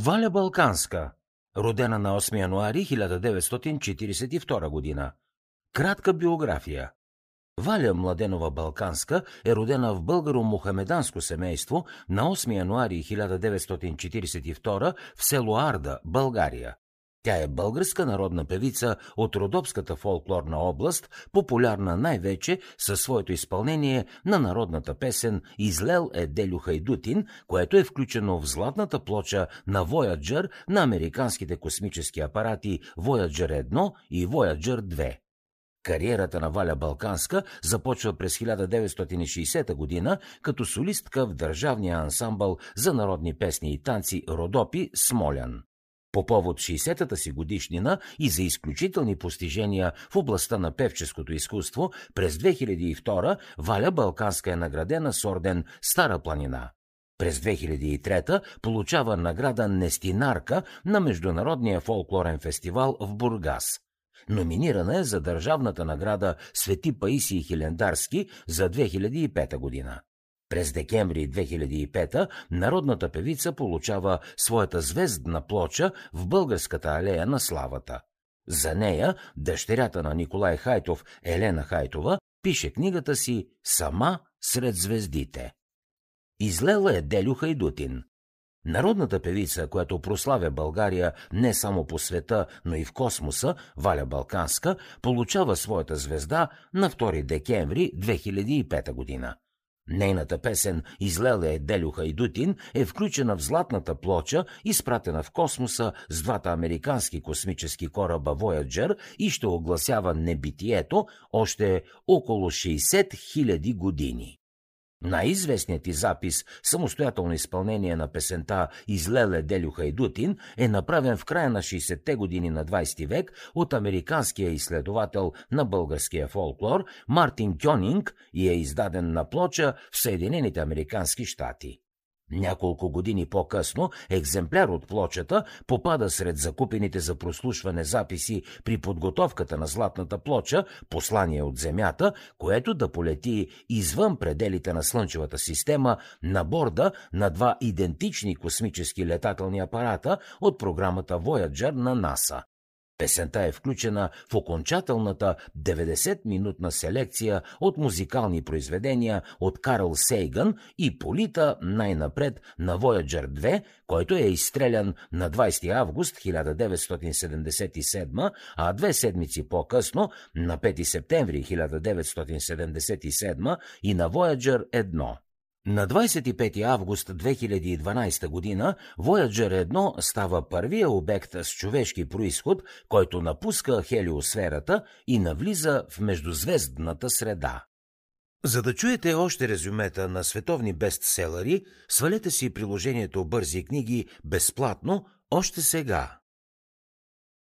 Валя Балканска, родена на 8 януари 1942 година. Кратка биография. Валя Младенова Балканска е родена в българо-мухамеданско семейство на 8 януари 1942 в село Арда, България. Тя е българска народна певица от Родопската фолклорна област, популярна най-вече със своето изпълнение на народната песен «Излел е Делю Хайдутин», което е включено в златната плоча на Voyager на американските космически апарати Voyager 1 и Voyager 2. Кариерата на Валя Балканска започва през 1960 година като солистка в Държавния ансамбъл за народни песни и танци Родопи Смолян. По повод 60-та си годишнина и за изключителни постижения в областта на певческото изкуство, през 2002 Валя Балканска е наградена с орден Стара планина. През 2003 получава награда Нестинарка на Международния фолклорен фестивал в Бургас. Номинирана е за държавната награда Свети Паисий Хилендарски за 2005 година. През декември 2005 народната певица получава своята звездна плоча в Българската алея на славата. За нея дъщерята на Николай Хайтов, Елена Хайтова, пише книгата си «Сама сред звездите». Излела е Делю Хайдутин. Народната певица, която прославя България не само по света, но и в космоса, Валя Балканска, получава своята звезда на 2 декември 2005 година. Нейната песен «Излеле е Делю Хайдутин» е включена в златната плоча, изпратена в космоса с двата американски космически кораба Voyager и ще огласява небитието още около 60 000 години. Най-известният ти запис, самостоятелно изпълнение на песента Излеле Делю Хайдутин, е направен в края на 60-те години на 20 век от американския изследовател на българския фолклор Мартин Кьонинг и е издаден на плоча в Съединените американски щати. Няколко години по-късно екземпляр от плочата попада сред закупените за прослушване записи при подготовката на златната плоча послание от Земята, което да полети извън пределите на Слънчевата система на борда на два идентични космически летателни апарата от програмата Voyager на НАСА. Песента е включена в окончателната 90-минутна селекция от музикални произведения от Карл Сейган и полита най-напред на Voyager 2, който е изстрелян на 20 август 1977, а две седмици по-късно, на 5 септември 1977 и на Voyager 1. На 25 август 2012 година Voyager 1 става първия обект с човешки происход, който напуска хелиосферата и навлиза в междузвездната среда. За да чуете още резюмета на световни бестселери, свалете си приложението Бързи книги безплатно още сега.